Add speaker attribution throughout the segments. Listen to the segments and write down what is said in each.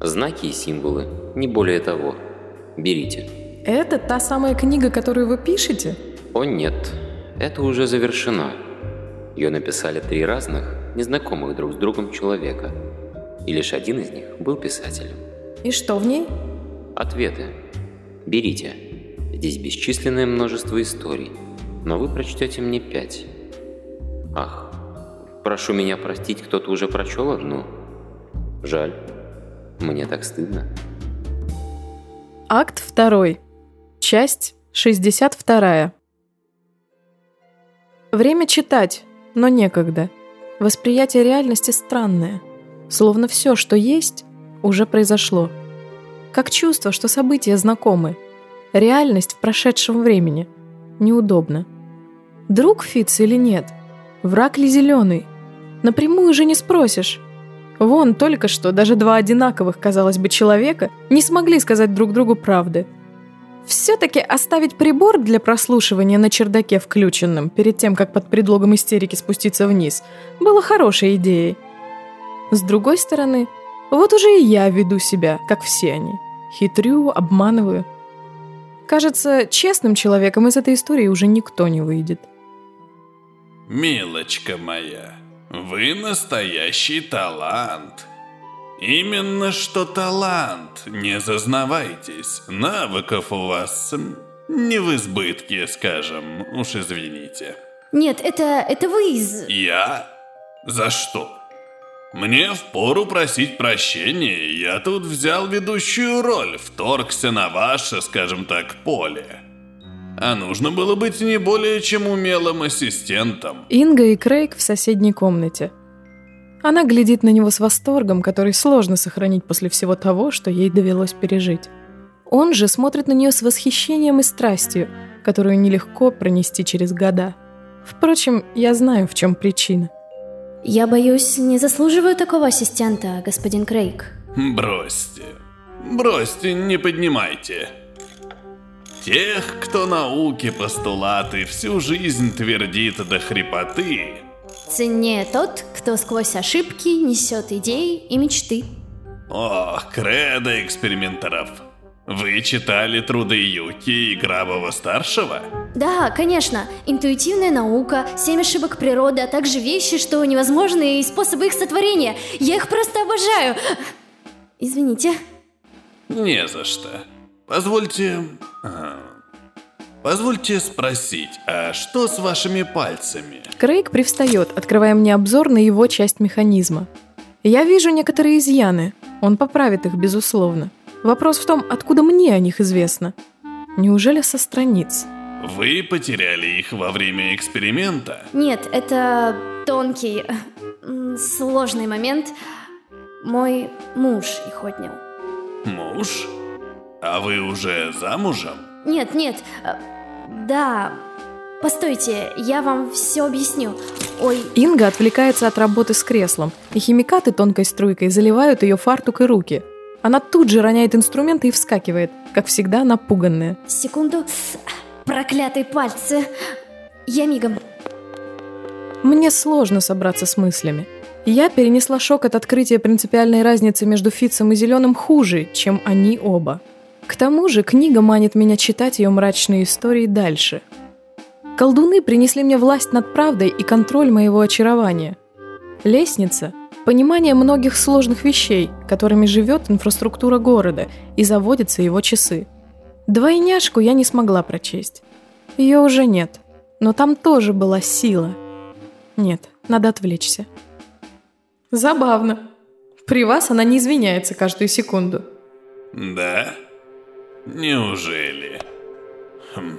Speaker 1: Знаки и символы, не более того. Берите.
Speaker 2: Это та самая книга, которую вы пишете?
Speaker 1: О нет, это уже завершено. Ее написали три разных, незнакомых друг с другом человека. И лишь один из них был писателем.
Speaker 2: И что в ней?
Speaker 1: Ответы. Берите. Здесь бесчисленное множество историй, но вы прочтете мне пять. Ах, прошу меня простить, кто-то уже прочел одну? Жаль. Мне так стыдно.
Speaker 2: Акт второй. Часть 62. Время читать, но некогда. Восприятие реальности странное. Словно все, что есть, уже произошло. Как чувство, что события знакомы. Реальность в прошедшем времени. Неудобно. Друг Фиц или нет? Враг ли зеленый? Напрямую же не спросишь. Вон только что даже два одинаковых, казалось бы, человека не смогли сказать друг другу правды. Все-таки оставить прибор для прослушивания на чердаке включенным перед тем, как под предлогом истерики спуститься вниз, было хорошей идеей. С другой стороны, вот уже и я веду себя, как все они. Хитрю, обманываю. Кажется, честным человеком из этой истории уже никто не выйдет.
Speaker 3: Милочка моя, вы настоящий талант. Именно что талант, не зазнавайтесь. Навыков у вас не в избытке, скажем, уж извините.
Speaker 4: Нет, это, это вы из...
Speaker 3: Я? За что? Мне впору просить прощения, я тут взял ведущую роль, вторгся на ваше, скажем так, поле. А нужно было быть не более чем умелым ассистентом.
Speaker 2: Инга и Крейг в соседней комнате. Она глядит на него с восторгом, который сложно сохранить после всего того, что ей довелось пережить. Он же смотрит на нее с восхищением и страстью, которую нелегко пронести через года. Впрочем, я знаю, в чем причина.
Speaker 4: Я боюсь, не заслуживаю такого ассистента, господин Крейг.
Speaker 3: Бросьте. Бросьте, не поднимайте. Тех, кто науки постулаты всю жизнь твердит до хрипоты.
Speaker 4: Ценнее тот, кто сквозь ошибки несет идеи и мечты.
Speaker 3: Ох, кредо эксперименторов. Вы читали труды Юки и Грабова-старшего?
Speaker 4: Да, конечно. Интуитивная наука, семь ошибок природы, а также вещи, что невозможны, и способы их сотворения. Я их просто обожаю. Извините.
Speaker 3: Не за что. Позвольте... Позвольте спросить, а что с вашими пальцами?
Speaker 2: Крейг привстает, открывая мне обзор на его часть механизма. Я вижу некоторые изъяны. Он поправит их, безусловно. Вопрос в том, откуда мне о них известно. Неужели со страниц?
Speaker 3: Вы потеряли их во время эксперимента?
Speaker 4: Нет, это тонкий, сложный момент. Мой муж их отнял.
Speaker 3: Муж? А вы уже замужем?
Speaker 4: Нет, нет. Э, да. Постойте, я вам все объясню. Ой.
Speaker 2: Инга отвлекается от работы с креслом, и химикаты тонкой струйкой заливают ее фартук и руки. Она тут же роняет инструменты и вскакивает, как всегда напуганная.
Speaker 4: Секунду. Проклятые пальцы. Я мигом.
Speaker 2: Мне сложно собраться с мыслями. Я перенесла шок от открытия принципиальной разницы между Фитцем и Зеленым хуже, чем они оба. К тому же книга манит меня читать ее мрачные истории дальше. Колдуны принесли мне власть над правдой и контроль моего очарования. Лестница – понимание многих сложных вещей, которыми живет инфраструктура города и заводятся его часы. Двойняшку я не смогла прочесть. Ее уже нет, но там тоже была сила. Нет, надо отвлечься. Забавно. При вас она не извиняется каждую секунду.
Speaker 3: Да? Неужели? Хм.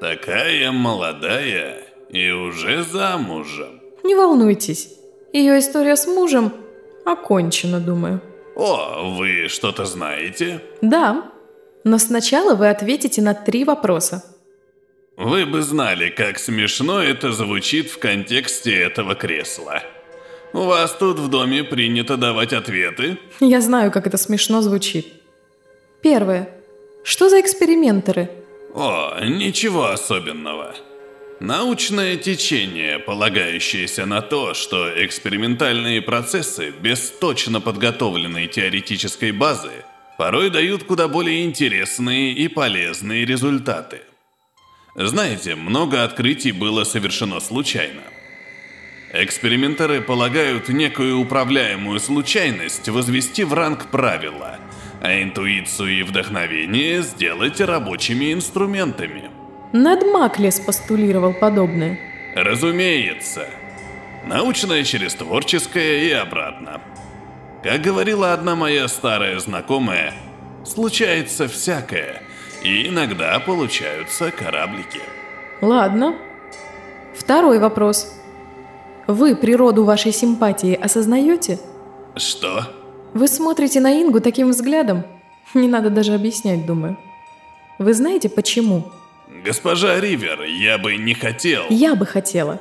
Speaker 3: Такая молодая и уже замужем.
Speaker 2: Не волнуйтесь, ее история с мужем окончена, думаю.
Speaker 3: О, вы что-то знаете?
Speaker 2: Да, но сначала вы ответите на три вопроса.
Speaker 3: Вы бы знали, как смешно это звучит в контексте этого кресла. У вас тут в доме принято давать ответы?
Speaker 2: Я знаю, как это смешно звучит. Первое. Что за экспериментеры?
Speaker 3: О, ничего особенного. Научное течение, полагающееся на то, что экспериментальные процессы без точно подготовленной теоретической базы порой дают куда более интересные и полезные результаты. Знаете, много открытий было совершено случайно. Экспериментеры полагают некую управляемую случайность возвести в ранг правила, а интуицию и вдохновение сделать рабочими инструментами.
Speaker 2: Нед Маклес постулировал подобное.
Speaker 3: Разумеется. Научное через творческое и обратно. Как говорила одна моя старая знакомая, случается всякое, и иногда получаются кораблики.
Speaker 2: Ладно. Второй вопрос. Вы природу вашей симпатии осознаете?
Speaker 3: Что?
Speaker 2: Вы смотрите на Ингу таким взглядом? Не надо даже объяснять, думаю. Вы знаете почему?
Speaker 3: Госпожа Ривер, я бы не хотел...
Speaker 2: Я бы хотела.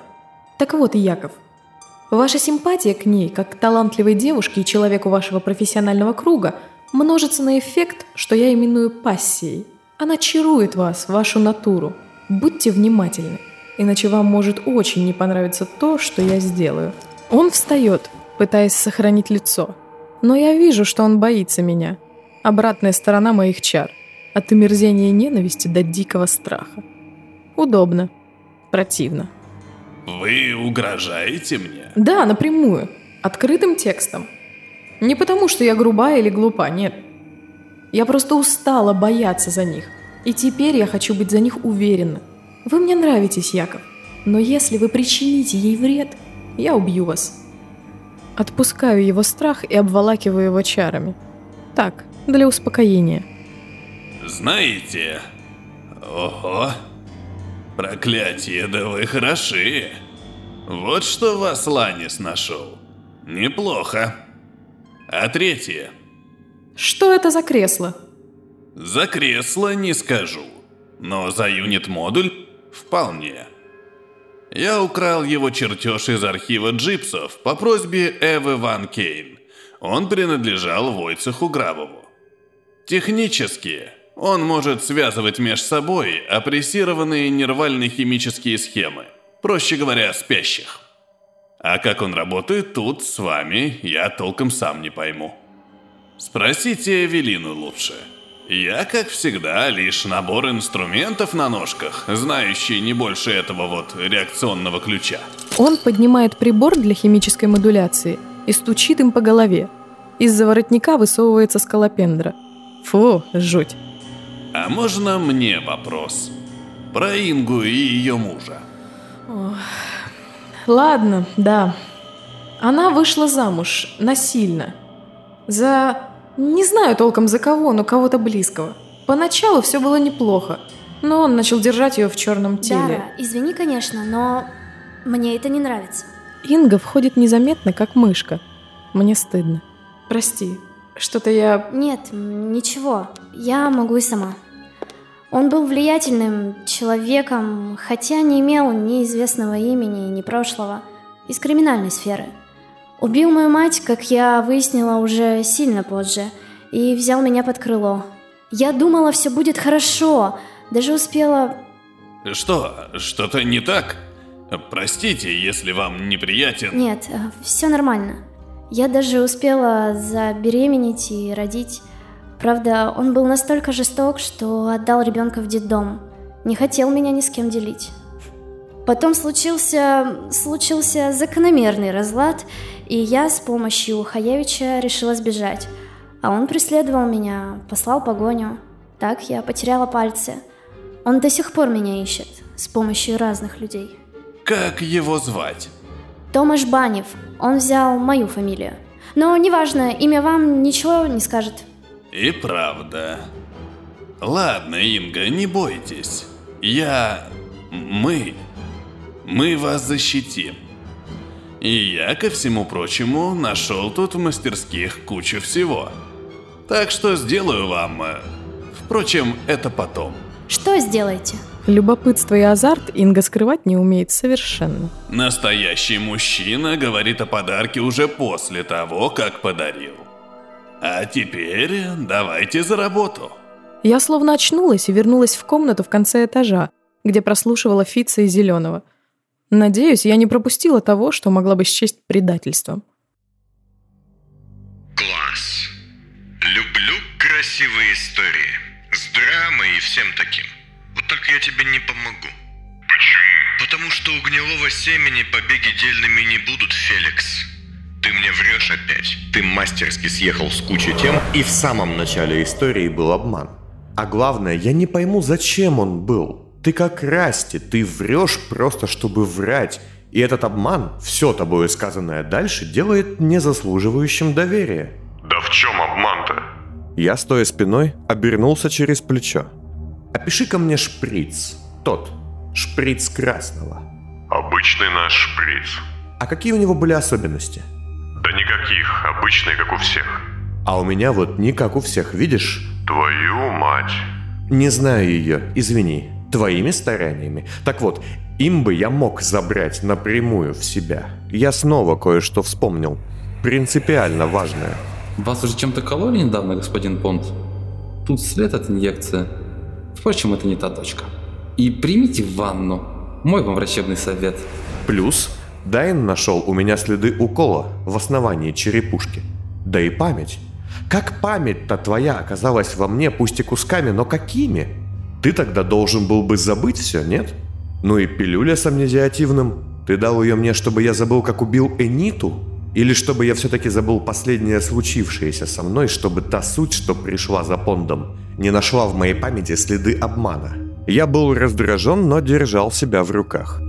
Speaker 2: Так вот, Яков, ваша симпатия к ней, как к талантливой девушке и человеку вашего профессионального круга, множится на эффект, что я именую пассией. Она чарует вас, вашу натуру. Будьте внимательны, иначе вам может очень не понравиться то, что я сделаю. Он встает, пытаясь сохранить лицо. Но я вижу, что он боится меня. Обратная сторона моих чар. От омерзения и ненависти до дикого страха. Удобно. Противно.
Speaker 3: Вы угрожаете мне?
Speaker 2: Да, напрямую. Открытым текстом. Не потому, что я грубая или глупа, нет. Я просто устала бояться за них. И теперь я хочу быть за них уверена. Вы мне нравитесь, Яков. Но если вы причините ей вред, я убью вас. Отпускаю его страх и обволакиваю его чарами. Так, для успокоения.
Speaker 3: Знаете... Ого... Проклятие, да вы хороши. Вот что вас Ланис нашел. Неплохо. А третье?
Speaker 2: Что это за кресло?
Speaker 3: За кресло не скажу. Но за юнит-модуль вполне. Я украл его чертеж из архива джипсов по просьбе Эвы Ван Кейн. Он принадлежал Войцеху Грабову. Технически он может связывать между собой опрессированные нервально-химические схемы, проще говоря, спящих. А как он работает тут, с вами, я толком сам не пойму. Спросите Эвелину лучше. Я, как всегда, лишь набор инструментов на ножках, знающий не больше этого вот реакционного ключа.
Speaker 2: Он поднимает прибор для химической модуляции и стучит им по голове. Из-за воротника высовывается скалопендра. Фу, жуть.
Speaker 3: А можно мне вопрос? Про Ингу и ее мужа.
Speaker 2: Ладно, да. Она вышла замуж насильно. За... Не знаю толком за кого, но кого-то близкого. Поначалу все было неплохо, но он начал держать ее в черном теле.
Speaker 4: Дара, извини, конечно, но мне это не нравится.
Speaker 2: Инга входит незаметно, как мышка. Мне стыдно. Прости, что-то я...
Speaker 4: Нет, ничего, я могу и сама. Он был влиятельным человеком, хотя не имел ни известного имени, ни прошлого, из криминальной сферы. Убил мою мать, как я выяснила уже сильно позже, и взял меня под крыло. Я думала, все будет хорошо, даже успела...
Speaker 3: Что? Что-то не так? Простите, если вам неприятен...
Speaker 4: Нет, все нормально. Я даже успела забеременеть и родить. Правда, он был настолько жесток, что отдал ребенка в детдом. Не хотел меня ни с кем делить. Потом случился, случился закономерный разлад, и я с помощью Хаевича решила сбежать. А он преследовал меня, послал погоню. Так я потеряла пальцы. Он до сих пор меня ищет, с помощью разных людей.
Speaker 3: Как его звать?
Speaker 4: Томаш Банев. Он взял мою фамилию. Но неважно, имя вам ничего не скажет.
Speaker 3: И правда. Ладно, Инга, не бойтесь. Я... Мы... Мы вас защитим. И я, ко всему прочему, нашел тут в мастерских кучу всего. Так что сделаю вам... э, Впрочем, это потом.
Speaker 4: Что сделаете?
Speaker 2: Любопытство и азарт Инга скрывать не умеет совершенно.
Speaker 3: Настоящий мужчина говорит о подарке уже после того, как подарил. А теперь давайте за работу.
Speaker 2: Я словно очнулась и вернулась в комнату в конце этажа, где прослушивала Фица и Зеленого. Надеюсь, я не пропустила того, что могла бы счесть предательством.
Speaker 5: Класс. Люблю красивые истории. С драмой и всем таким. Вот только я тебе не помогу. Почему? Потому что у гнилого семени побеги дельными не будут, Феликс. Ты мне врешь опять. Ты мастерски съехал с кучи тем,
Speaker 6: И в самом начале истории был обман. А главное, я не пойму, зачем он был. Ты как Расти, ты врешь просто, чтобы врать. И этот обман, все тобою сказанное дальше, делает незаслуживающим доверия.
Speaker 5: Да в чем обман-то?
Speaker 6: Я, стоя спиной, обернулся через плечо. Опиши-ка мне шприц. Тот. Шприц красного.
Speaker 5: Обычный наш шприц.
Speaker 6: А какие у него были особенности?
Speaker 5: Да никаких, обычный, как у всех.
Speaker 6: А у меня вот не как у всех, видишь?
Speaker 5: Твою мать.
Speaker 6: Не знаю ее, извини. Твоими стараниями. Так вот, им бы я мог забрать напрямую в себя. Я снова кое-что вспомнил. Принципиально важное.
Speaker 7: Вас уже чем-то кололи недавно, господин Понт? Тут след от инъекции. Впрочем, это не та точка. И примите ванну. Мой вам врачебный совет.
Speaker 6: Плюс Дайн нашел у меня следы укола в основании черепушки. Да и память. Как память-то твоя оказалась во мне, пусть и кусками, но какими? Ты тогда должен был бы забыть все, нет? Ну и пилюля с амнезиативным. Ты дал ее мне, чтобы я забыл, как убил Эниту? Или чтобы я все-таки забыл последнее случившееся со мной, чтобы та суть, что пришла за Пондом, не нашла в моей памяти следы обмана? Я был раздражен, но держал себя в руках.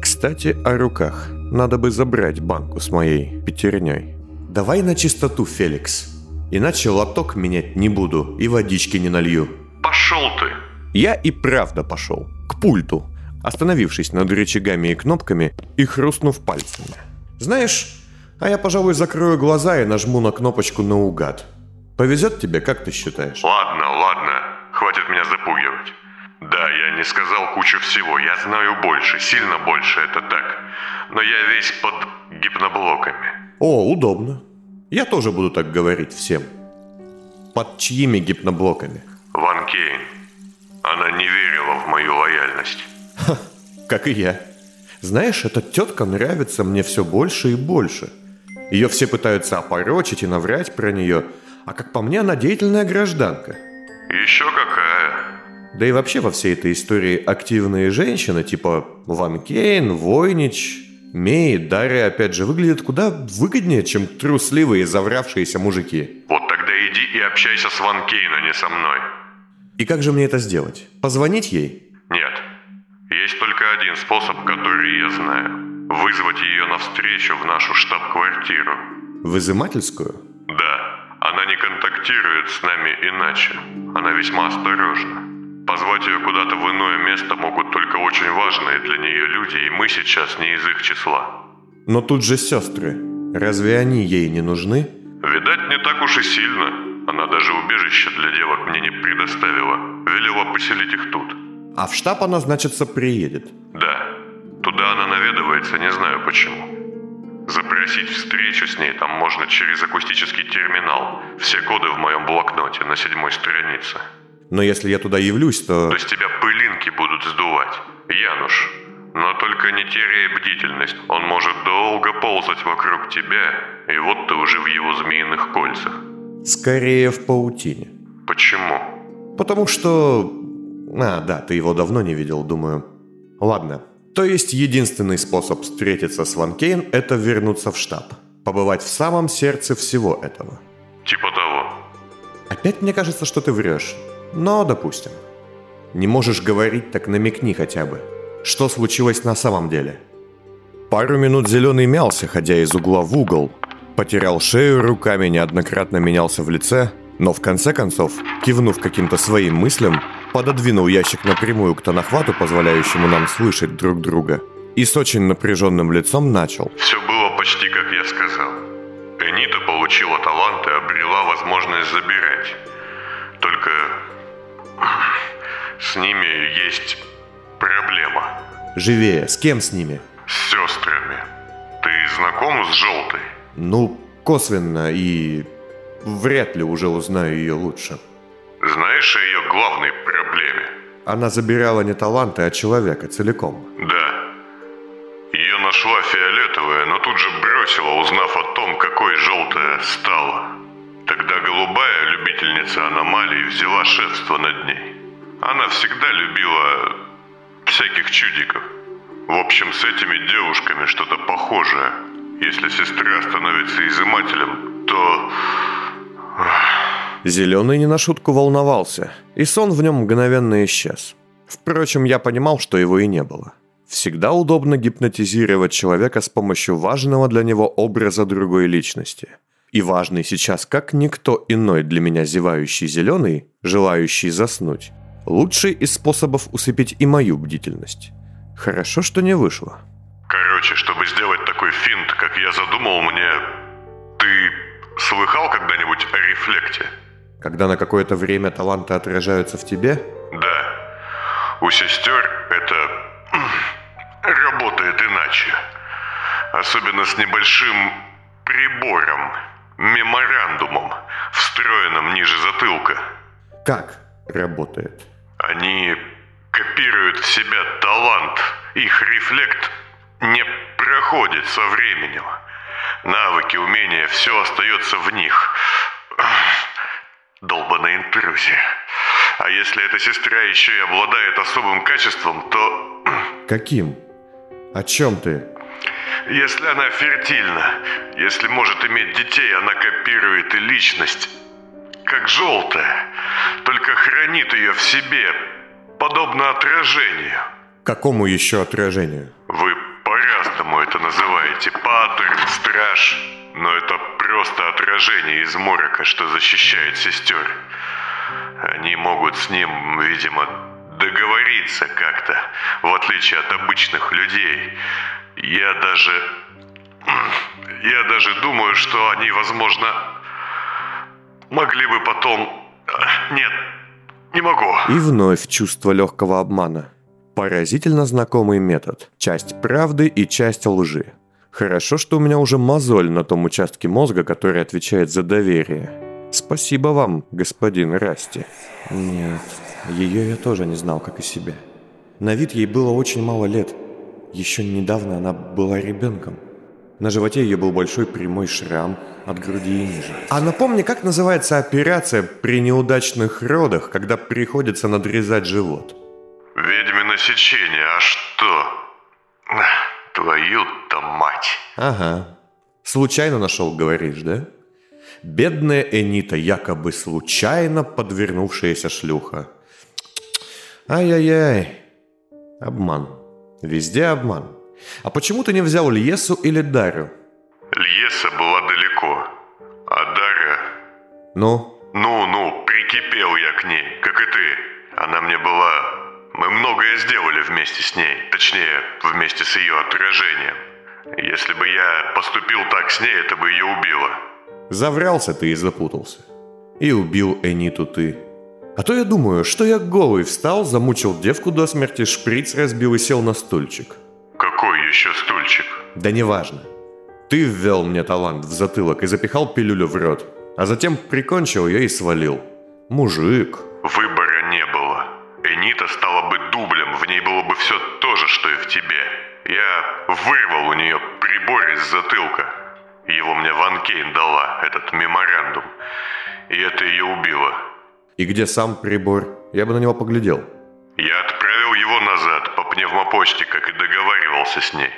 Speaker 6: Кстати, о руках. Надо бы забрать банку с моей пятерней. Давай на чистоту, Феликс. Иначе лоток менять не буду и водички не налью.
Speaker 5: Пошел ты.
Speaker 6: Я и правда пошел. К пульту, остановившись над рычагами и кнопками и хрустнув пальцами. Знаешь, а я, пожалуй, закрою глаза и нажму на кнопочку наугад. Повезет тебе, как ты считаешь?
Speaker 5: Ладно, ладно. Хватит меня запугивать. Да, я не сказал кучу всего. Я знаю больше, сильно больше, это так. Но я весь под гипноблоками.
Speaker 6: О, удобно. Я тоже буду так говорить всем. Под чьими гипноблоками?
Speaker 5: Ван Кейн. Она не верила в мою лояльность.
Speaker 6: Как и я. Знаешь, эта тетка нравится мне все больше и больше. Ее все пытаются опорочить и наврать про нее, а как по мне, она деятельная гражданка.
Speaker 5: Еще какая?
Speaker 6: Да и вообще во всей этой истории активные женщины, типа Ван Кейн, Войнич, Мей, Дарья, опять же, выглядят куда выгоднее, чем трусливые завравшиеся мужики.
Speaker 5: Вот тогда иди и общайся с Ван Кейн, а не со мной.
Speaker 6: И как же мне это сделать? Позвонить ей?
Speaker 5: Нет. Есть только один способ, который я знаю. Вызвать ее навстречу в нашу штаб-квартиру.
Speaker 6: В изымательскую?
Speaker 5: Да, она не контактирует с нами иначе. Она весьма осторожна. Позвать ее куда-то в иное место могут только очень важные для нее люди, и мы сейчас не из их числа.
Speaker 6: Но тут же сестры. Разве они ей не нужны?
Speaker 5: Видать, не так уж и сильно. Она даже убежище для девок мне не предоставила. Велела поселить их тут.
Speaker 6: А в штаб она, значится, приедет.
Speaker 5: Да. Туда она наведывается, не знаю почему. Запросить встречу с ней там можно через акустический терминал. Все коды в моем блокноте на седьмой странице.
Speaker 6: Но если я туда явлюсь, то...
Speaker 5: То с тебя пылинки будут сдувать. Януш. Но только не теряй бдительность. Он может долго ползать вокруг тебя, и вот ты уже в его змеиных кольцах.
Speaker 6: Скорее в паутине.
Speaker 5: Почему?
Speaker 6: Потому что... А, да, ты его давно не видел, думаю. Ладно. То есть единственный способ встретиться с Ван Кейн – это вернуться в штаб. Побывать в самом сердце всего этого.
Speaker 5: Типа того.
Speaker 6: Опять мне кажется, что ты врешь. Но, допустим. Не можешь говорить, так намекни хотя бы. Что случилось на самом деле? Пару минут Зеленый мялся, ходя из угла в угол. Потерял шею, руками неоднократно менялся в лице, но в конце концов, кивнув каким-то своим мыслям, пододвинул ящик напрямую к тонохвату, позволяющему нам слышать друг друга, и с очень напряженным лицом начал.
Speaker 5: Все было почти как я сказал. Энита получила талант и обрела возможность забирать. Только с ними есть проблема.
Speaker 6: Живее, с кем с ними?
Speaker 5: С сестрами. Ты знаком с Желтой?
Speaker 6: Ну, косвенно и вряд ли уже узнаю ее лучше.
Speaker 5: Знаешь о ее главной проблеме?
Speaker 6: она забирала не таланты, а человека целиком.
Speaker 5: Да. Ее нашла фиолетовая, но тут же бросила, узнав о том, какой желтая стала. Тогда голубая любительница аномалий взяла шефство над ней. Она всегда любила всяких чудиков. В общем, с этими девушками что-то похожее. Если сестра становится изымателем, то...
Speaker 6: Зеленый не на шутку волновался, и сон в нем мгновенно исчез. Впрочем, я понимал, что его и не было. Всегда удобно гипнотизировать человека с помощью важного для него образа другой личности. И важный сейчас как никто иной для меня зевающий зеленый, желающий заснуть, лучший из способов усыпить и мою бдительность. Хорошо, что не вышло.
Speaker 5: Короче, чтобы сделать такой финт, как я задумал, мне... Ты слыхал когда-нибудь о рефлекте?
Speaker 6: Когда на какое-то время таланты отражаются в тебе?
Speaker 5: Да. У сестер это работает иначе. Особенно с небольшим прибором, меморандумом, встроенным ниже затылка.
Speaker 6: Как работает?
Speaker 5: Они копируют в себя талант. Их рефлект не проходит со временем. Навыки, умения, все остается в них. Долбаная интрузия. А если эта сестра еще и обладает особым качеством, то...
Speaker 6: Каким? О чем ты?
Speaker 5: Если она фертильна, если может иметь детей, она копирует и личность, как желтая, только хранит ее в себе, подобно отражению.
Speaker 6: Какому еще отражению?
Speaker 5: Вы по-разному это называете. Паттерн, страж. Но это просто отражение из морока, что защищает сестер. Они могут с ним, видимо, договориться как-то, в отличие от обычных людей. Я даже... Я даже думаю, что они, возможно, могли бы потом... Нет, не могу.
Speaker 6: И вновь чувство легкого обмана. Поразительно знакомый метод. Часть правды и часть лжи. Хорошо, что у меня уже мозоль на том участке мозга, который отвечает за доверие. Спасибо вам, господин Расти. Нет, ее я тоже не знал, как и себя. На вид ей было очень мало лет. Еще недавно она была ребенком. На животе ее был большой прямой шрам от груди и ниже. А напомни, как называется операция при неудачных родах, когда приходится надрезать живот?
Speaker 5: Ведьмино сечение, а что? Твою-то мать.
Speaker 6: Ага. Случайно нашел, говоришь, да? Бедная Энита, якобы случайно подвернувшаяся шлюха. Ай-яй-яй. Обман. Везде обман. А почему ты не взял Льесу или Дарю?
Speaker 5: Льеса была далеко, а Дарья...
Speaker 6: Ну?
Speaker 5: Ну-ну, прикипел я к ней, как и ты. Она мне была... Мы многое сделали вместе с ней, точнее, вместе с ее отражением. Если бы я поступил так с ней, это бы ее убило.
Speaker 6: Заврялся ты и запутался. И убил Эниту ты. А то я думаю, что я голый встал, замучил девку до смерти, шприц разбил и сел на стульчик.
Speaker 5: Какой еще стульчик?
Speaker 6: Да неважно. Ты ввел мне талант в затылок и запихал пилюлю в рот, а затем прикончил ее и свалил. Мужик.
Speaker 5: Было. Энита стала бы дублем, в ней было бы все то же, что и в тебе. Я вырвал у нее прибор из затылка. Его мне Ван Кейн дала, этот меморандум. И это ее убило.
Speaker 6: И где сам прибор? Я бы на него поглядел.
Speaker 5: Я отправил его назад по пневмопочте, как и договаривался с ней.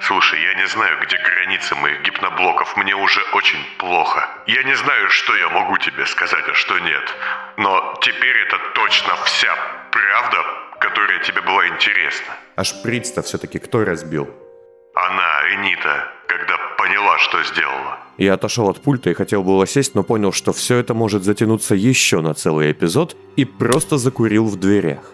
Speaker 5: Слушай, я не знаю, где границы моих гипноблоков. Мне уже очень плохо. Я не знаю, что я могу тебе сказать, а что нет. Но теперь это точно вся правда, которая тебе была интересна.
Speaker 6: А шприц-то все-таки кто разбил?
Speaker 5: Она, Энита, когда поняла, что сделала.
Speaker 6: Я отошел от пульта и хотел было сесть, но понял, что все это может затянуться еще на целый эпизод и просто закурил в дверях.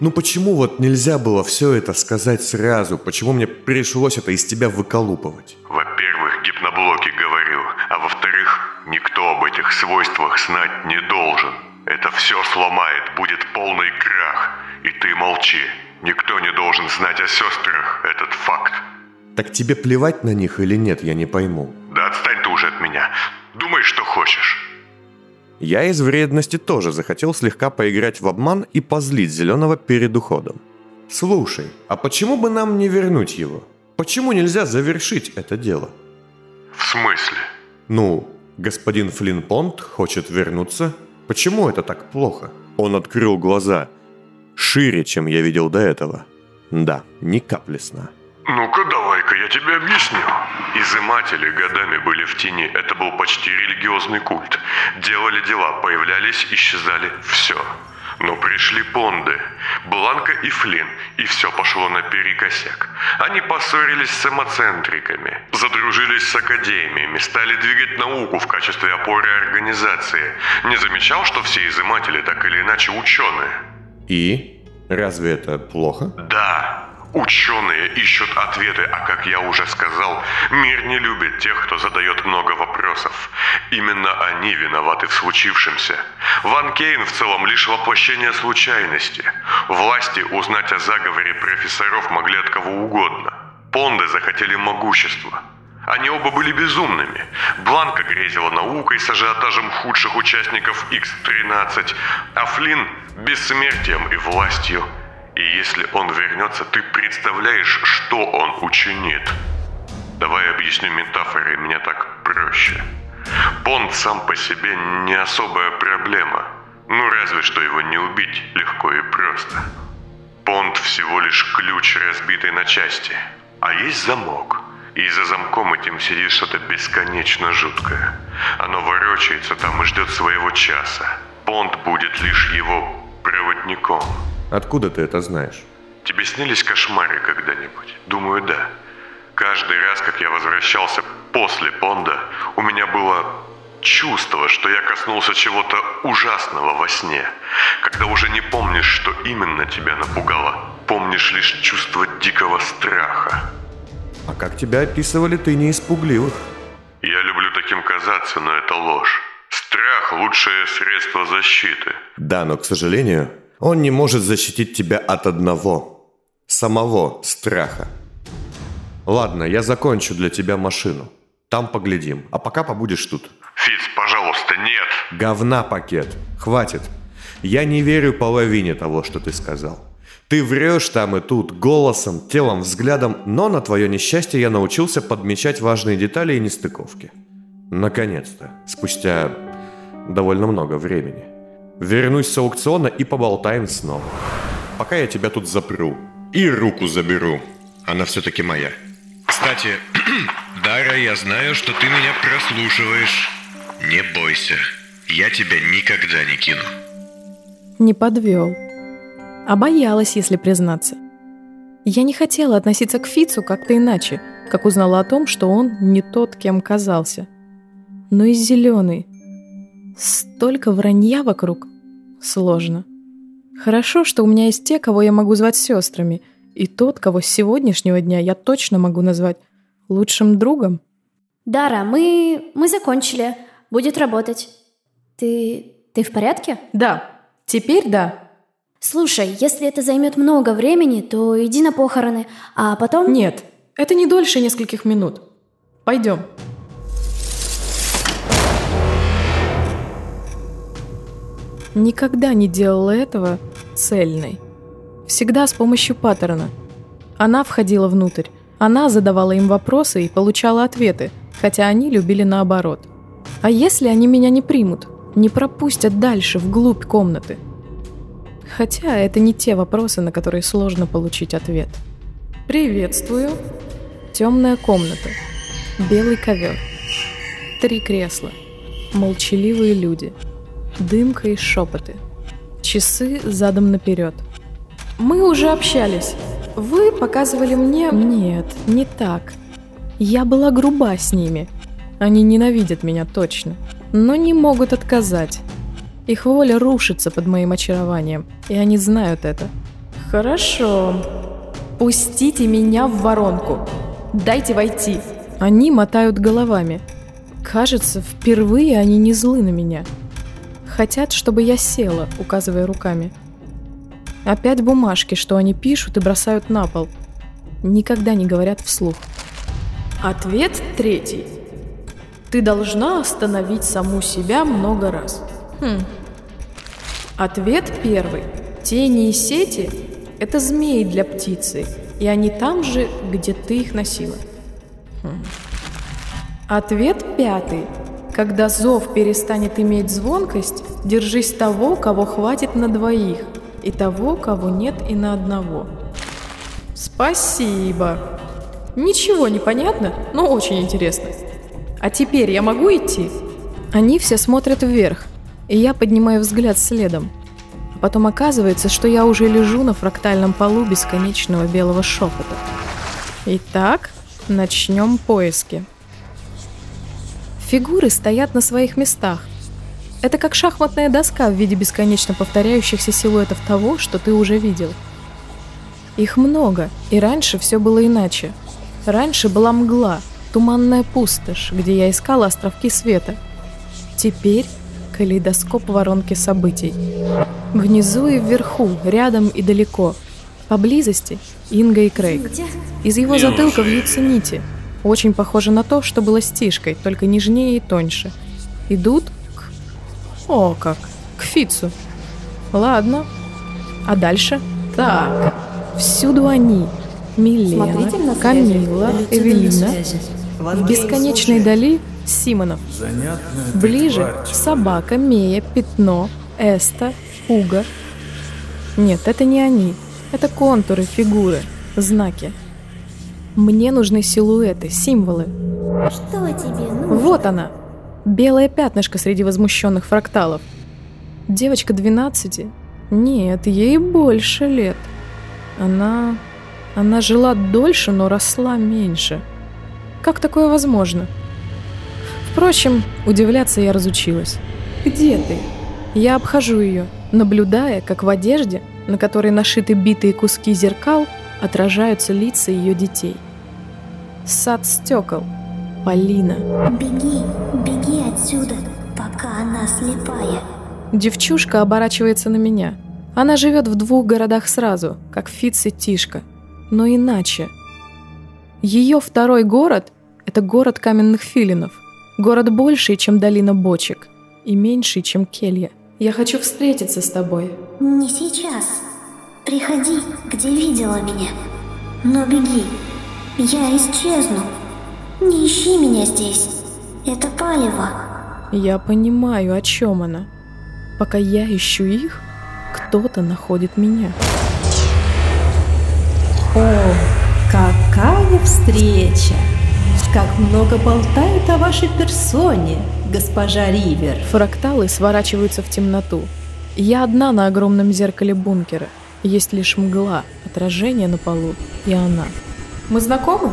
Speaker 6: Ну почему вот нельзя было все это сказать сразу? Почему мне пришлось это из тебя выколупывать?
Speaker 5: Во-первых, гипноблоки говорю, а во-вторых, никто об этих свойствах знать не должен. Это все сломает, будет полный крах. И ты молчи. Никто не должен знать о сестрах этот факт.
Speaker 6: Так тебе плевать на них или нет, я не пойму.
Speaker 5: Да отстань ты уже от меня. Думай, что хочешь.
Speaker 6: Я из вредности тоже захотел слегка поиграть в обман и позлить Зеленого перед уходом. «Слушай, а почему бы нам не вернуть его? Почему нельзя завершить это дело?»
Speaker 5: В смысле?
Speaker 6: «Ну, господин Флинпонт хочет вернуться. Почему это так плохо?» Он открыл глаза. Шире, чем я видел до этого. Да, ни капли сна.
Speaker 5: Ну-ка, давай-ка я тебе объясню. Изыматели годами были в тени. Это был почти религиозный культ. Делали дела, появлялись, исчезали. Все. Но пришли Понды, Бланка и Флинн, и все пошло наперекосяк. Они поссорились с самоцентриками, задружились с академиями, стали двигать науку в качестве опоры организации. Не замечал, что все изыматели так или иначе ученые?
Speaker 6: И? Разве это плохо?
Speaker 5: Да, Ученые ищут ответы, а как я уже сказал, мир не любит тех, кто задает много вопросов. Именно они виноваты в случившемся. Ван Кейн в целом лишь воплощение случайности. Власти узнать о заговоре профессоров могли от кого угодно. Понды захотели могущества. Они оба были безумными. Бланка грезила наукой с ажиотажем худших участников X-13, а Флинн – бессмертием и властью – и если он вернется, ты представляешь, что он учинит? Давай объясню метафорой, мне так проще. Бонд сам по себе не особая проблема. Ну, разве что его не убить легко и просто. Бонд всего лишь ключ, разбитый на части. А есть замок. И за замком этим сидит что-то бесконечно жуткое. Оно ворочается там и ждет своего часа. Бонд будет лишь его проводником.
Speaker 6: Откуда ты это знаешь?
Speaker 5: Тебе снились кошмары когда-нибудь? Думаю, да. Каждый раз, как я возвращался после Понда, у меня было чувство, что я коснулся чего-то ужасного во сне, когда уже не помнишь, что именно тебя напугало, помнишь лишь чувство дикого страха.
Speaker 6: А как тебя описывали, ты не испугливых.
Speaker 5: Я люблю таким казаться, но это ложь. Страх – лучшее средство защиты.
Speaker 6: Да, но, к сожалению, он не может защитить тебя от одного, самого страха. Ладно, я закончу для тебя машину. Там поглядим, а пока побудешь тут.
Speaker 5: Фиц, пожалуйста, нет.
Speaker 6: Говна пакет. Хватит. Я не верю половине того, что ты сказал. Ты врешь там и тут, голосом, телом, взглядом, но на твое несчастье я научился подмечать важные детали и нестыковки. Наконец-то, спустя довольно много времени. Вернусь с аукциона и поболтаем снова. Пока я тебя тут запру. И руку заберу. Она все-таки моя.
Speaker 5: Кстати, Дара, я знаю, что ты меня прослушиваешь. Не бойся. Я тебя никогда не кину.
Speaker 2: Не подвел. А боялась, если признаться. Я не хотела относиться к Фицу как-то иначе, как узнала о том, что он не тот, кем казался. Но и зеленый. Столько вранья вокруг. Сложно. Хорошо, что у меня есть те, кого я могу звать сестрами, и тот, кого с сегодняшнего дня я точно могу назвать лучшим другом.
Speaker 4: Дара, мы... мы закончили. Будет работать. Ты... ты в порядке?
Speaker 2: Да. Теперь да.
Speaker 4: Слушай, если это займет много времени, то иди на похороны, а потом...
Speaker 2: Нет, это не дольше нескольких минут. Пойдем. Никогда не делала этого цельной. Всегда с помощью паттерна. Она входила внутрь. Она задавала им вопросы и получала ответы, хотя они любили наоборот. А если они меня не примут? Не пропустят дальше, вглубь комнаты? Хотя это не те вопросы, на которые сложно получить ответ. «Приветствую». Темная комната. Белый ковер. Три кресла. Молчаливые люди – дымка и шепоты. Часы задом наперед. Мы уже общались. Вы показывали мне... Нет, не так. Я была груба с ними. Они ненавидят меня точно, но не могут отказать. Их воля рушится под моим очарованием, и они знают это. Хорошо. Пустите меня в воронку. Дайте войти. Они мотают головами. Кажется, впервые они не злы на меня. Хотят, чтобы я села, указывая руками. Опять бумажки, что они пишут и бросают на пол. Никогда не говорят вслух. Ответ третий. Ты должна остановить саму себя много раз. Хм. Ответ первый. Тени и сети – это змеи для птицы, и они там же, где ты их носила. Хм. Ответ пятый. Когда зов перестанет иметь звонкость, держись того, кого хватит на двоих, и того, кого нет и на одного. Спасибо. Ничего не понятно, но очень интересно. А теперь я могу идти? Они все смотрят вверх, и я поднимаю взгляд следом. А потом оказывается, что я уже лежу на фрактальном полу бесконечного белого шепота. Итак, начнем поиски. Фигуры стоят на своих местах. Это как шахматная доска в виде бесконечно повторяющихся силуэтов того, что ты уже видел. Их много, и раньше все было иначе. Раньше была мгла, туманная пустошь, где я искала островки света. Теперь калейдоскоп воронки событий. Внизу и вверху, рядом и далеко. Поблизости Инга и Крейг. Из его затылка вьются нити. Очень похоже на то, что было стишкой, только нежнее и тоньше. Идут к... О, как! К Фицу. Ладно. А дальше? Так. Всюду они. Милена, Камила, Эвелина. В бесконечной дали Симонов. Ближе собака, Мея, Пятно, Эста, Уга. Нет, это не они. Это контуры, фигуры, знаки. Мне нужны силуэты, символы.
Speaker 4: Что тебе нужно?
Speaker 2: Вот она. Белое пятнышко среди возмущенных фракталов. Девочка 12. Нет, ей больше лет. Она... Она жила дольше, но росла меньше. Как такое возможно? Впрочем, удивляться я разучилась. Где ты? Я обхожу ее, наблюдая, как в одежде, на которой нашиты битые куски зеркал, отражаются лица ее детей. Сад стекол. Полина.
Speaker 8: Беги, беги отсюда, пока она слепая.
Speaker 2: Девчушка оборачивается на меня. Она живет в двух городах сразу, как Фитц и Тишка. Но иначе. Ее второй город – это город каменных филинов. Город больший, чем долина бочек. И меньший, чем келья. Я хочу встретиться с тобой.
Speaker 8: Не сейчас. Приходи, где видела меня. Но беги. Я исчезну. Не ищи меня здесь. Это палево.
Speaker 2: Я понимаю, о чем она. Пока я ищу их, кто-то находит меня.
Speaker 9: О, какая встреча! Как много болтают о вашей персоне, госпожа Ривер.
Speaker 2: Фракталы сворачиваются в темноту. Я одна на огромном зеркале бункера. Есть лишь мгла, отражение на полу и она. Мы знакомы?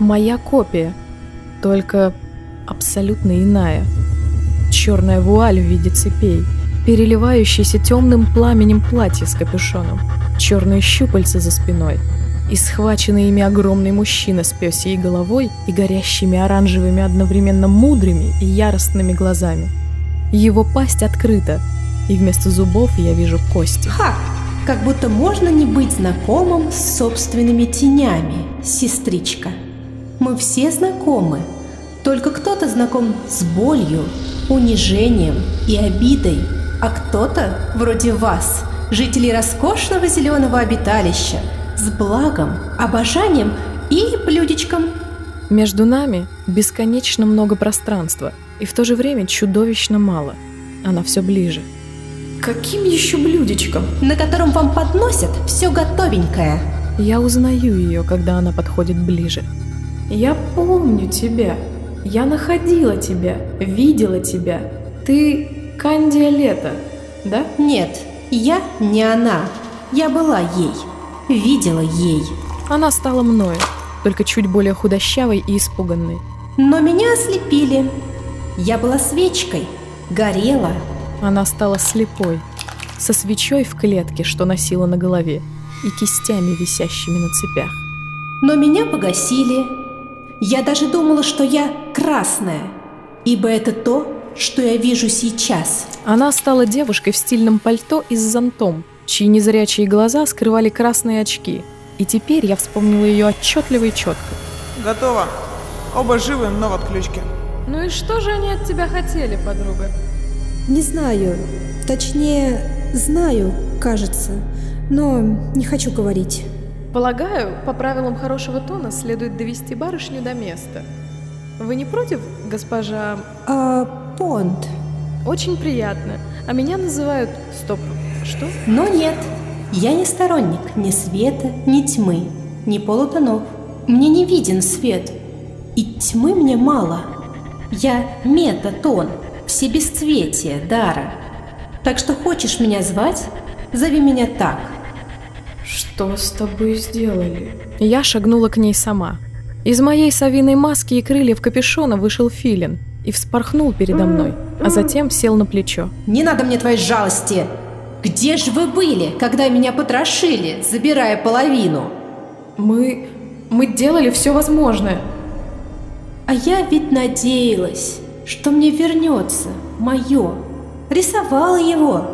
Speaker 2: Моя копия, только абсолютно иная. Черная вуаль в виде цепей, переливающийся темным пламенем платье с капюшоном, черные щупальца за спиной и схваченный ими огромный мужчина с пёсьей головой и горящими оранжевыми одновременно мудрыми и яростными глазами. Его пасть открыта, и вместо зубов я вижу кости.
Speaker 9: Ха! Как будто можно не быть знакомым с собственными тенями, сестричка. Мы все знакомы, только кто-то знаком с болью, унижением и обидой, а кто-то, вроде вас, жителей роскошного зеленого обиталища, с благом, обожанием и блюдечком.
Speaker 2: Между нами бесконечно много пространства, и в то же время чудовищно мало. Она все ближе. Каким еще блюдечком?
Speaker 9: на котором вам подносят все готовенькое.
Speaker 2: Я узнаю ее, когда она подходит ближе. Я помню тебя. Я находила тебя, видела тебя. Ты Кандия Лето, да?
Speaker 9: Нет, я не она. Я была ей. Видела ей.
Speaker 2: Она стала мною, только чуть более худощавой и испуганной.
Speaker 9: Но меня ослепили. Я была свечкой, горела.
Speaker 2: Она стала слепой, со свечой в клетке, что носила на голове, и кистями, висящими на цепях.
Speaker 9: Но меня погасили. Я даже думала, что я красная, ибо это то, что я вижу сейчас.
Speaker 2: Она стала девушкой в стильном пальто и с зонтом, чьи незрячие глаза скрывали красные очки. И теперь я вспомнила ее отчетливо и четко.
Speaker 10: Готово. Оба живы, но в отключке.
Speaker 2: Ну и что же они от тебя хотели, подруга?
Speaker 10: Не знаю. Точнее, знаю, кажется. Но не хочу говорить.
Speaker 2: Полагаю, по правилам хорошего тона следует довести барышню до места. Вы не против, госпожа...
Speaker 10: А, Понт.
Speaker 2: Очень приятно. А меня называют... Стоп, что?
Speaker 9: Но нет, я не сторонник ни света, ни тьмы, ни полутонов. Мне не виден свет, и тьмы мне мало. Я метатон, все бесцветие, дара. Так что хочешь меня звать, зови меня так.
Speaker 2: Что с тобой сделали? Я шагнула к ней сама. Из моей совиной маски и крыльев капюшона вышел филин и вспорхнул передо мной, а затем сел на плечо.
Speaker 9: Не надо мне твоей жалости! Где же вы были, когда меня потрошили, забирая половину?
Speaker 2: Мы... мы делали все возможное.
Speaker 9: А я ведь надеялась, что мне вернется мое. Рисовала его,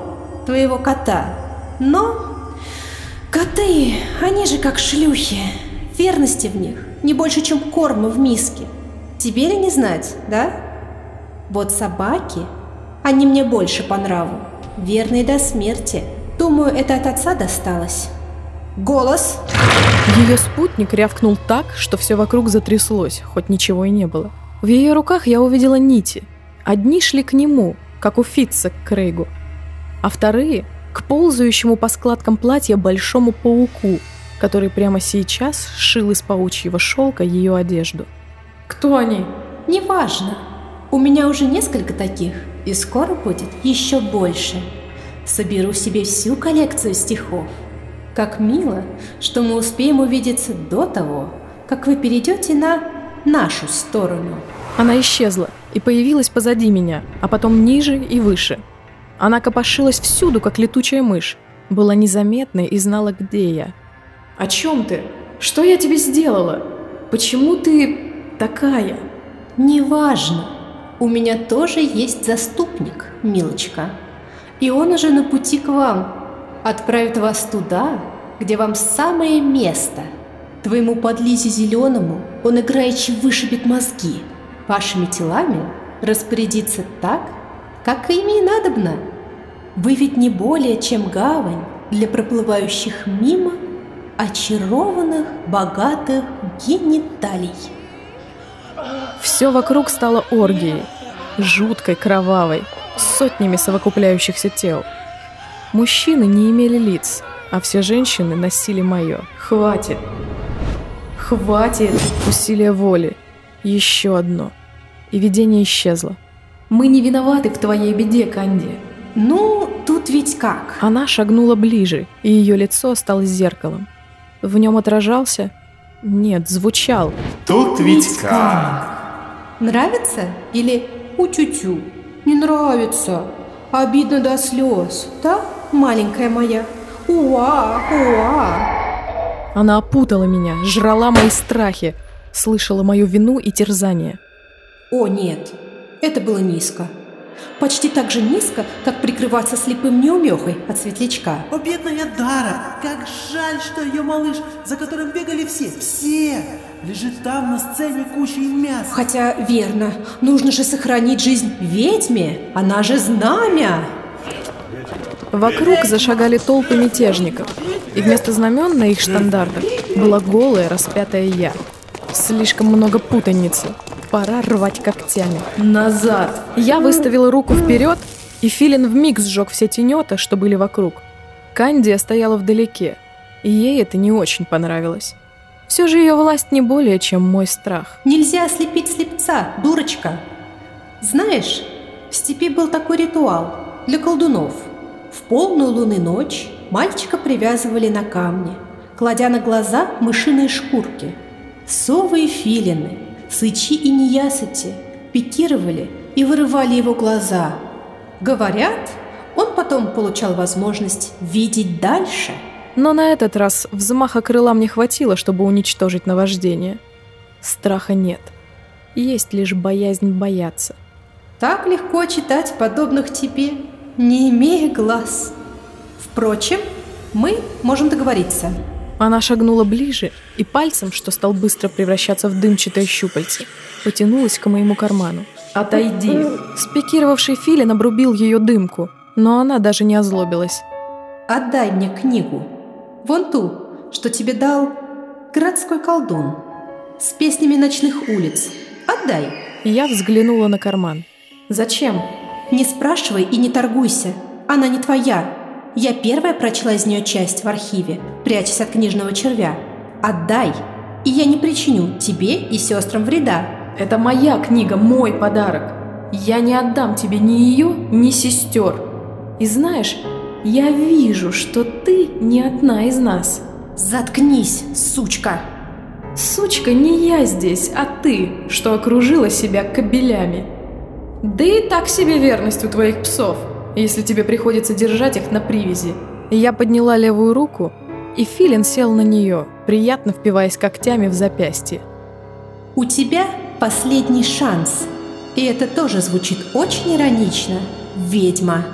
Speaker 9: твоего кота. Но коты, они же как шлюхи. Верности в них не больше, чем корма в миске. Тебе ли не знать, да? Вот собаки, они мне больше по нраву. Верные до смерти. Думаю, это от отца досталось. Голос!
Speaker 2: Ее спутник рявкнул так, что все вокруг затряслось, хоть ничего и не было. В ее руках я увидела нити. Одни шли к нему, как у Фитца к Крейгу, а вторые — к ползающему по складкам платья большому пауку, который прямо сейчас шил из паучьего шелка ее одежду. «Кто они?»
Speaker 9: Неважно. У меня уже несколько таких, и скоро будет еще больше. Соберу себе всю коллекцию стихов. Как мило, что мы успеем увидеться до того, как вы перейдете на нашу сторону.
Speaker 2: Она исчезла и появилась позади меня, а потом ниже и выше. Она копошилась всюду, как летучая мышь, была незаметной и знала, где я. «О чем ты? Что я тебе сделала? Почему ты такая?»
Speaker 9: Неважно. У меня тоже есть заступник, милочка. И он уже на пути к вам. Отправит вас туда, где вам самое место. Твоему подлизе зеленому он играючи вышибет мозги. Вашими телами распорядится так, как ими и надобно. Вы ведь не более, чем гавань для проплывающих мимо очарованных, богатых гениталий.
Speaker 2: Все вокруг стало оргией, жуткой, кровавой, с сотнями совокупляющихся тел. Мужчины не имели лиц, а все женщины носили мое. Хватит. Хватит. Усилие воли. Еще одно. И видение исчезло. Мы не виноваты в твоей беде, Канди.
Speaker 9: Ну, тут ведь как?
Speaker 2: Она шагнула ближе, и ее лицо стало зеркалом. В нем отражался... Нет, звучал.
Speaker 11: Тут ведь как?
Speaker 9: Нравится или утю-тю? Не нравится. Обидно до слез, да, маленькая моя? Уа, уа.
Speaker 2: Она опутала меня, жрала мои страхи, слышала мою вину и терзание.
Speaker 9: О, нет, это было низко. Почти так же низко, как прикрываться слепым неумехой от светлячка.
Speaker 11: О, бедная Дара! Как жаль, что ее малыш, за которым бегали все, все, лежит там на сцене кучей мяса.
Speaker 9: Хотя, верно, нужно же сохранить жизнь ведьме, она же знамя.
Speaker 2: Вокруг зашагали толпы мятежников, и вместо знамен на их штандартах была голая распятая я. Слишком много путаницы. Пора рвать когтями. Назад! Я выставила руку вперед, и Филин вмиг сжег все тенета, что были вокруг. Кандия стояла вдалеке, и ей это не очень понравилось. Все же ее власть не более, чем мой страх.
Speaker 9: Нельзя ослепить слепца, дурочка. Знаешь, в степи был такой ритуал для колдунов. В полную луны ночь мальчика привязывали на камне, кладя на глаза мышиные шкурки. Совы и филины, сычи и неясыти пикировали и вырывали его глаза. Говорят, он потом получал возможность видеть дальше.
Speaker 2: Но на этот раз взмаха крыла мне хватило, чтобы уничтожить наваждение. Страха нет. Есть лишь боязнь бояться.
Speaker 9: Так легко читать подобных тебе, не имея глаз. Впрочем, мы можем договориться.
Speaker 2: Она шагнула ближе и пальцем, что стал быстро превращаться в дымчатое щупальце, потянулась к моему карману. Отойди. Спикировавший Филин обрубил ее дымку, но она даже не озлобилась.
Speaker 9: Отдай мне книгу. Вон ту, что тебе дал городской колдун. С песнями ночных улиц. Отдай.
Speaker 2: Я взглянула на карман.
Speaker 9: Зачем? Не спрашивай и не торгуйся. Она не твоя. Я первая прочла из нее часть в архиве, прячась от книжного червя. Отдай, и я не причиню тебе и сестрам вреда.
Speaker 2: Это моя книга, мой подарок. Я не отдам тебе ни ее, ни сестер. И знаешь, я вижу, что ты не одна из нас.
Speaker 9: Заткнись, сучка!
Speaker 2: Сучка не я здесь, а ты, что окружила себя кобелями. Да и так себе верность у твоих псов, если тебе приходится держать их на привязи. Я подняла левую руку, и Филин сел на нее, приятно впиваясь когтями в запястье.
Speaker 9: У тебя последний шанс. И это тоже звучит очень иронично, ведьма.